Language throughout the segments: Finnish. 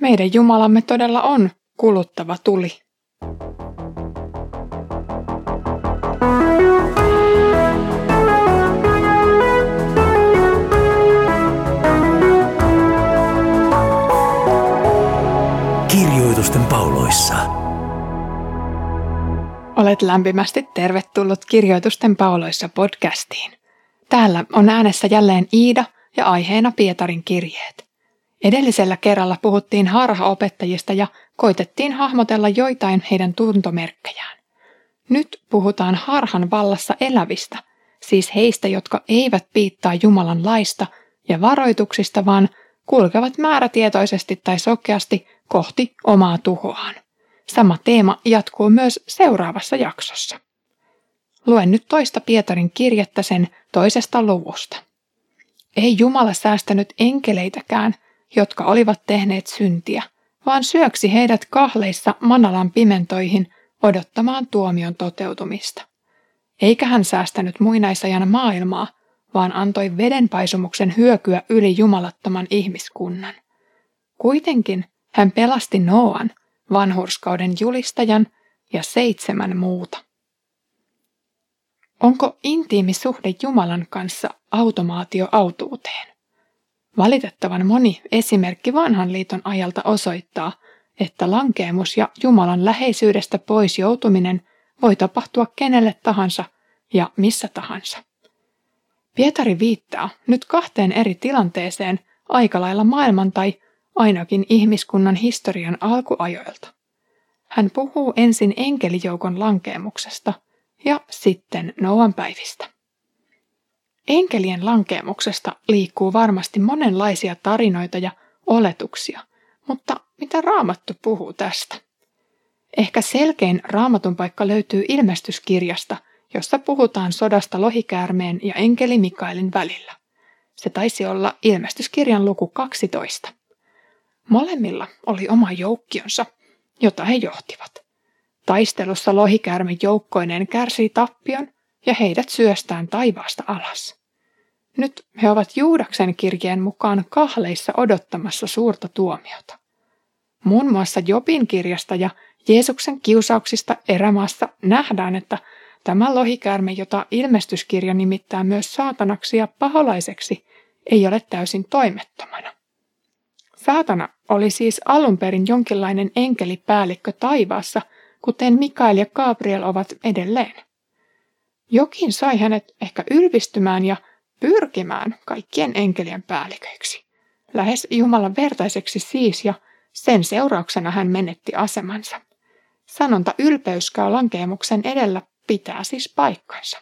Meidän Jumalamme todella on kuluttava tuli. Kirjoitusten pauloissa. Olet lämpimästi tervetullut Kirjoitusten pauloissa podcastiin. Täällä on äänessä jälleen Iida ja aiheena Pietarin kirjeet. Edellisellä kerralla puhuttiin harhaopettajista ja koitettiin hahmotella joitain heidän tuntomerkkejään. Nyt puhutaan harhan vallassa elävistä, siis heistä, jotka eivät piittaa Jumalan laista ja varoituksista, vaan kulkevat määrätietoisesti tai sokeasti kohti omaa tuhoaan. Sama teema jatkuu myös seuraavassa jaksossa. Luen nyt toista Pietarin kirjettä sen toisesta luvusta. Ei Jumala säästänyt enkeleitäkään, jotka olivat tehneet syntiä, vaan syöksi heidät kahleissa manalan pimentoihin odottamaan tuomion toteutumista. Eikä hän säästänyt muinaisajan maailmaa, vaan antoi vedenpaisumuksen hyökyä yli jumalattoman ihmiskunnan. Kuitenkin hän pelasti Noan, vanhurskauden julistajan ja seitsemän muuta. Onko intiimi suhde Jumalan kanssa automaatio autuuteen? Valitettavan moni esimerkki vanhan liiton ajalta osoittaa, että lankeemus ja Jumalan läheisyydestä pois joutuminen voi tapahtua kenelle tahansa ja missä tahansa. Pietari viittaa nyt kahteen eri tilanteeseen aika lailla maailman tai ainakin ihmiskunnan historian alkuajoilta. Hän puhuu ensin enkelijoukon lankeemuksesta ja sitten Noan päivistä. Enkelien lankeemuksesta liikkuu varmasti monenlaisia tarinoita ja oletuksia, mutta mitä raamattu puhuu tästä? Ehkä selkein raamatun paikka löytyy ilmestyskirjasta, jossa puhutaan sodasta lohikäärmeen ja enkeli Mikaelin välillä. Se taisi olla ilmestyskirjan luku 12. Molemmilla oli oma joukkionsa, jota he johtivat. Taistelussa lohikäärme joukkoineen kärsii tappion ja heidät syöstään taivaasta alas. Nyt he ovat Juudaksen kirjeen mukaan kahleissa odottamassa suurta tuomiota. Muun muassa Jobin kirjasta ja Jeesuksen kiusauksista erämaassa nähdään, että tämä lohikäärme, jota ilmestyskirja nimittää myös saatanaksi ja paholaiseksi, ei ole täysin toimettomana. Saatana oli siis alun perin jonkinlainen enkelipäällikkö taivaassa, kuten Mikael ja Gabriel ovat edelleen. Jokin sai hänet ehkä ylpistymään ja pyrkimään kaikkien enkelien päälliköiksi. Lähes Jumalan vertaiseksi siis ja sen seurauksena hän menetti asemansa. Sanonta ylpeyskaa lankeemuksen edellä pitää siis paikkansa.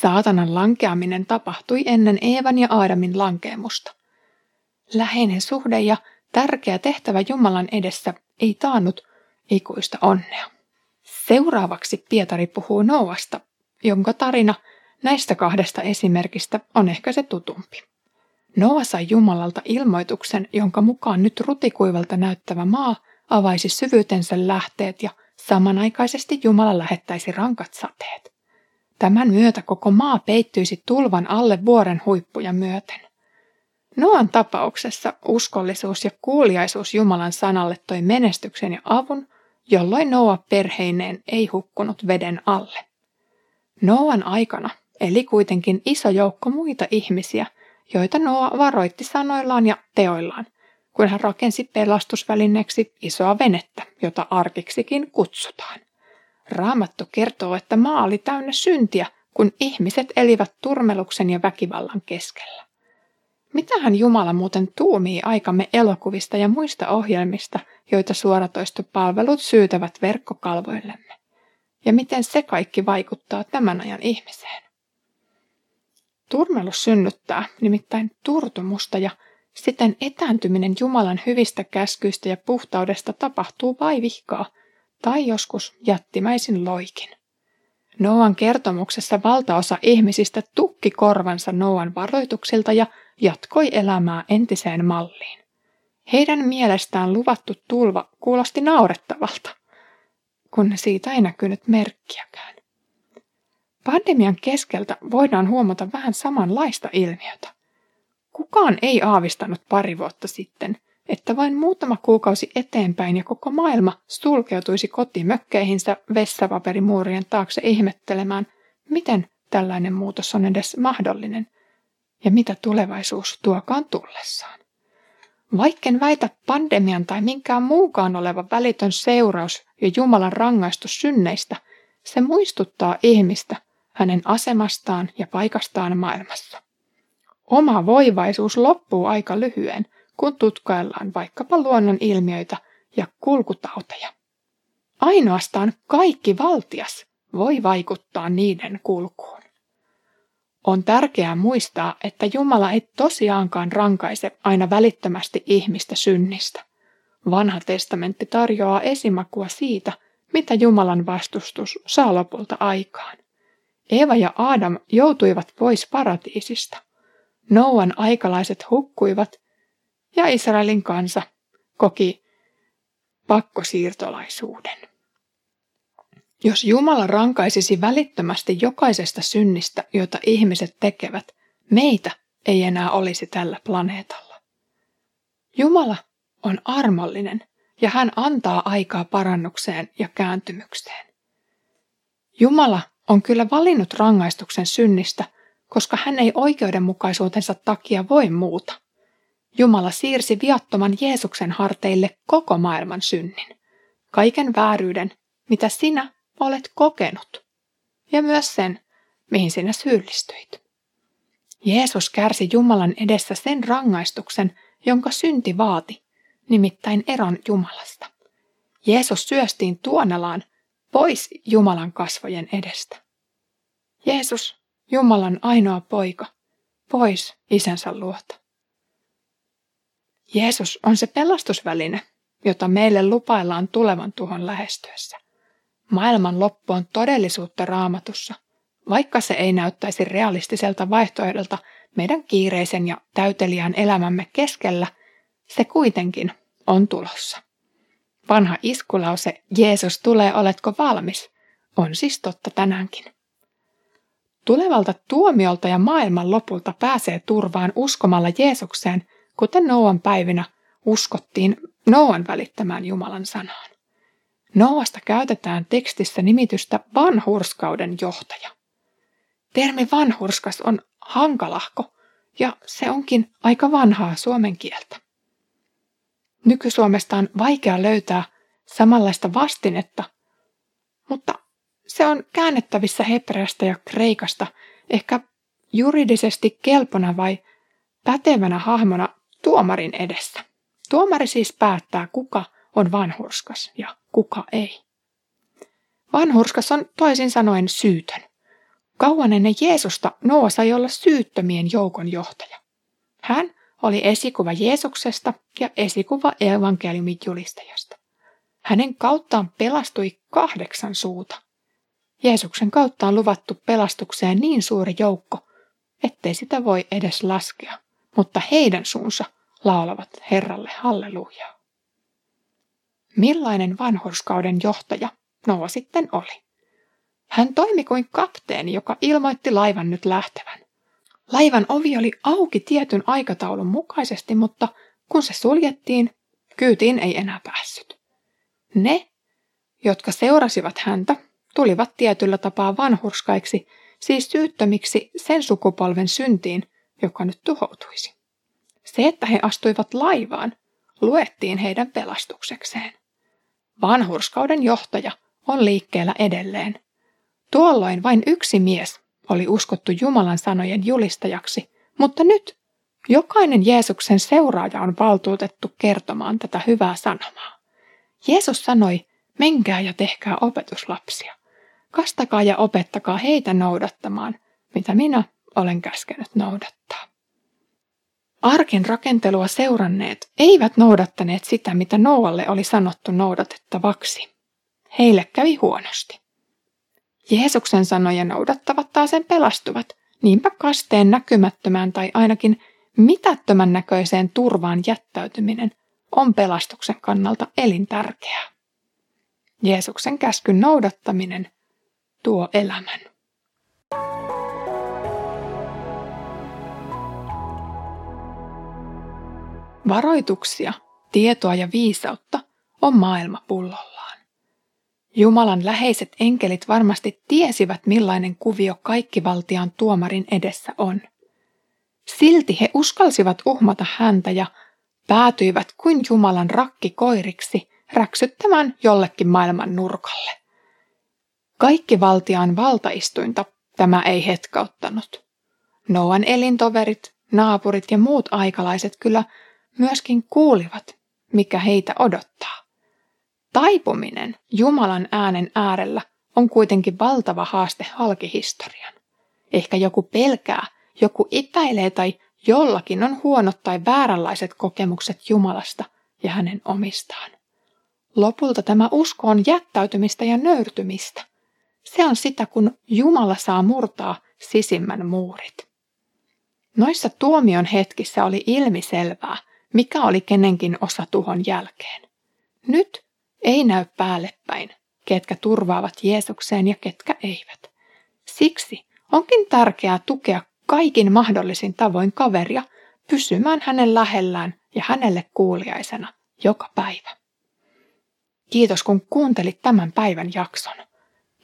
Saatanan lankeaminen tapahtui ennen Eevan ja Aadamin lankeemusta. Läheinen suhde ja tärkeä tehtävä Jumalan edessä ei taannut ikuista onnea. Seuraavaksi Pietari puhuu Noasta, jonka tarina – Näistä kahdesta esimerkistä on ehkä se tutumpi. Noa sai Jumalalta ilmoituksen, jonka mukaan nyt rutikuivalta näyttävä maa avaisi syvyytensä lähteet ja samanaikaisesti Jumala lähettäisi rankat sateet. Tämän myötä koko maa peittyisi tulvan alle vuoren huippuja myöten. Noan tapauksessa uskollisuus ja kuuliaisuus Jumalan sanalle toi menestyksen ja avun, jolloin Noa perheineen ei hukkunut veden alle. Noan aikana eli kuitenkin iso joukko muita ihmisiä, joita Noa varoitti sanoillaan ja teoillaan, kun hän rakensi pelastusvälineeksi isoa venettä, jota arkiksikin kutsutaan. Raamattu kertoo, että maa oli täynnä syntiä, kun ihmiset elivät turmeluksen ja väkivallan keskellä. Mitähän Jumala muuten tuumii aikamme elokuvista ja muista ohjelmista, joita suoratoistopalvelut syytävät verkkokalvoillemme? Ja miten se kaikki vaikuttaa tämän ajan ihmiseen? Turmelus synnyttää nimittäin turtumusta ja siten etääntyminen Jumalan hyvistä käskyistä ja puhtaudesta tapahtuu vaivihkaa tai joskus jättimäisin loikin. Noan kertomuksessa valtaosa ihmisistä tukki korvansa Noan varoituksilta ja jatkoi elämää entiseen malliin. Heidän mielestään luvattu tulva kuulosti naurettavalta, kun siitä ei näkynyt merkkiäkään. Pandemian keskeltä voidaan huomata vähän samanlaista ilmiötä. Kukaan ei aavistanut pari vuotta sitten, että vain muutama kuukausi eteenpäin ja koko maailma sulkeutuisi kotimökkeihinsä vessapaperimuurien taakse ihmettelemään, miten tällainen muutos on edes mahdollinen ja mitä tulevaisuus tuokaan tullessaan. Vaikken väitä pandemian tai minkään muukaan olevan välitön seuraus ja Jumalan rangaistus synneistä, se muistuttaa ihmistä hänen asemastaan ja paikastaan maailmassa. Oma voivaisuus loppuu aika lyhyen, kun tutkaillaan vaikkapa luonnon ilmiöitä ja kulkutauteja. Ainoastaan kaikki valtias voi vaikuttaa niiden kulkuun. On tärkeää muistaa, että Jumala ei tosiaankaan rankaise aina välittömästi ihmistä synnistä. Vanha testamentti tarjoaa esimakua siitä, mitä Jumalan vastustus saa lopulta aikaan. Eva ja Adam joutuivat pois paratiisista. Nouan aikalaiset hukkuivat ja Israelin kansa koki pakkosiirtolaisuuden. Jos Jumala rankaisisi välittömästi jokaisesta synnistä, jota ihmiset tekevät, meitä ei enää olisi tällä planeetalla. Jumala on armollinen ja hän antaa aikaa parannukseen ja kääntymykseen. Jumala on kyllä valinnut rangaistuksen synnistä, koska hän ei oikeudenmukaisuutensa takia voi muuta. Jumala siirsi viattoman Jeesuksen harteille koko maailman synnin, kaiken vääryyden, mitä sinä olet kokenut, ja myös sen, mihin sinä syyllistyit. Jeesus kärsi Jumalan edessä sen rangaistuksen, jonka synti vaati, nimittäin eron Jumalasta. Jeesus syöstiin tuonelaan pois Jumalan kasvojen edestä. Jeesus, Jumalan ainoa poika, pois isänsä luota. Jeesus on se pelastusväline, jota meille lupaillaan tulevan tuhon lähestyessä. Maailman loppu on todellisuutta raamatussa, vaikka se ei näyttäisi realistiselta vaihtoehdolta meidän kiireisen ja täyteliään elämämme keskellä, se kuitenkin on tulossa. Vanha iskulause Jeesus tulee, oletko valmis? on siis totta tänäänkin. Tulevalta tuomiolta ja maailman lopulta pääsee turvaan uskomalla Jeesukseen, kuten Noan päivinä uskottiin Noan välittämään Jumalan sanaan. Noasta käytetään tekstissä nimitystä vanhurskauden johtaja. Termi vanhurskas on hankalahko ja se onkin aika vanhaa suomen kieltä. Nyky-Suomesta on vaikea löytää samanlaista vastinetta, mutta se on käännettävissä hebreasta ja kreikasta ehkä juridisesti kelpona vai pätevänä hahmona tuomarin edessä. Tuomari siis päättää, kuka on vanhurskas ja kuka ei. Vanhurskas on toisin sanoen syytön. Kauan ennen Jeesusta Noa sai olla syyttömien joukon johtaja. Hän oli esikuva Jeesuksesta ja esikuva evankeliumin julistajasta. Hänen kauttaan pelastui kahdeksan suuta. Jeesuksen kautta on luvattu pelastukseen niin suuri joukko, ettei sitä voi edes laskea, mutta heidän suunsa laulavat Herralle hallelujaa. Millainen vanhurskauden johtaja Noa sitten oli? Hän toimi kuin kapteeni, joka ilmoitti laivan nyt lähtevän. Laivan ovi oli auki tietyn aikataulun mukaisesti, mutta kun se suljettiin, kyytiin ei enää päässyt. Ne, jotka seurasivat häntä, tulivat tietyllä tapaa vanhurskaiksi, siis syyttömiksi sen sukupolven syntiin, joka nyt tuhoutuisi. Se, että he astuivat laivaan, luettiin heidän pelastuksekseen. Vanhurskauden johtaja on liikkeellä edelleen. Tuolloin vain yksi mies oli uskottu Jumalan sanojen julistajaksi, mutta nyt jokainen Jeesuksen seuraaja on valtuutettu kertomaan tätä hyvää sanomaa. Jeesus sanoi, menkää ja tehkää opetuslapsia. Kastakaa ja opettakaa heitä noudattamaan, mitä minä olen käskenyt noudattaa. Arkin rakentelua seuranneet eivät noudattaneet sitä, mitä Noalle oli sanottu noudatettavaksi. Heille kävi huonosti. Jeesuksen sanoja noudattavat taas sen pelastuvat, niinpä kasteen näkymättömään tai ainakin mitättömän näköiseen turvaan jättäytyminen on pelastuksen kannalta elintärkeää. Jeesuksen käskyn noudattaminen tuo elämän. Varoituksia tietoa ja viisautta, on maailma pullollaan. Jumalan läheiset enkelit varmasti tiesivät, millainen kuvio kaikkivaltiaan tuomarin edessä on. Silti he uskalsivat uhmata häntä ja päätyivät kuin Jumalan rakki koiriksi räksyttämään jollekin maailman nurkalle. Kaikki valtiaan valtaistuinta tämä ei hetkauttanut. Noan elintoverit, naapurit ja muut aikalaiset kyllä myöskin kuulivat, mikä heitä odottaa. Taipuminen Jumalan äänen äärellä on kuitenkin valtava haaste halkihistorian. Ehkä joku pelkää, joku epäilee tai jollakin on huonot tai vääränlaiset kokemukset Jumalasta ja hänen omistaan. Lopulta tämä usko on jättäytymistä ja nöyrtymistä. Se on sitä, kun Jumala saa murtaa sisimmän muurit. Noissa tuomion hetkissä oli ilmiselvää, mikä oli kenenkin osa tuhon jälkeen. Nyt ei näy päälle päin, ketkä turvaavat Jeesukseen ja ketkä eivät. Siksi onkin tärkeää tukea kaikin mahdollisin tavoin kaveria pysymään hänen lähellään ja hänelle kuuliaisena joka päivä. Kiitos kun kuuntelit tämän päivän jakson.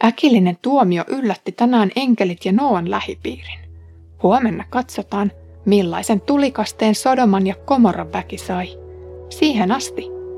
Äkillinen tuomio yllätti tänään enkelit ja Noan lähipiirin. Huomenna katsotaan, millaisen tulikasteen Sodoman ja Komoran väki sai. Siihen asti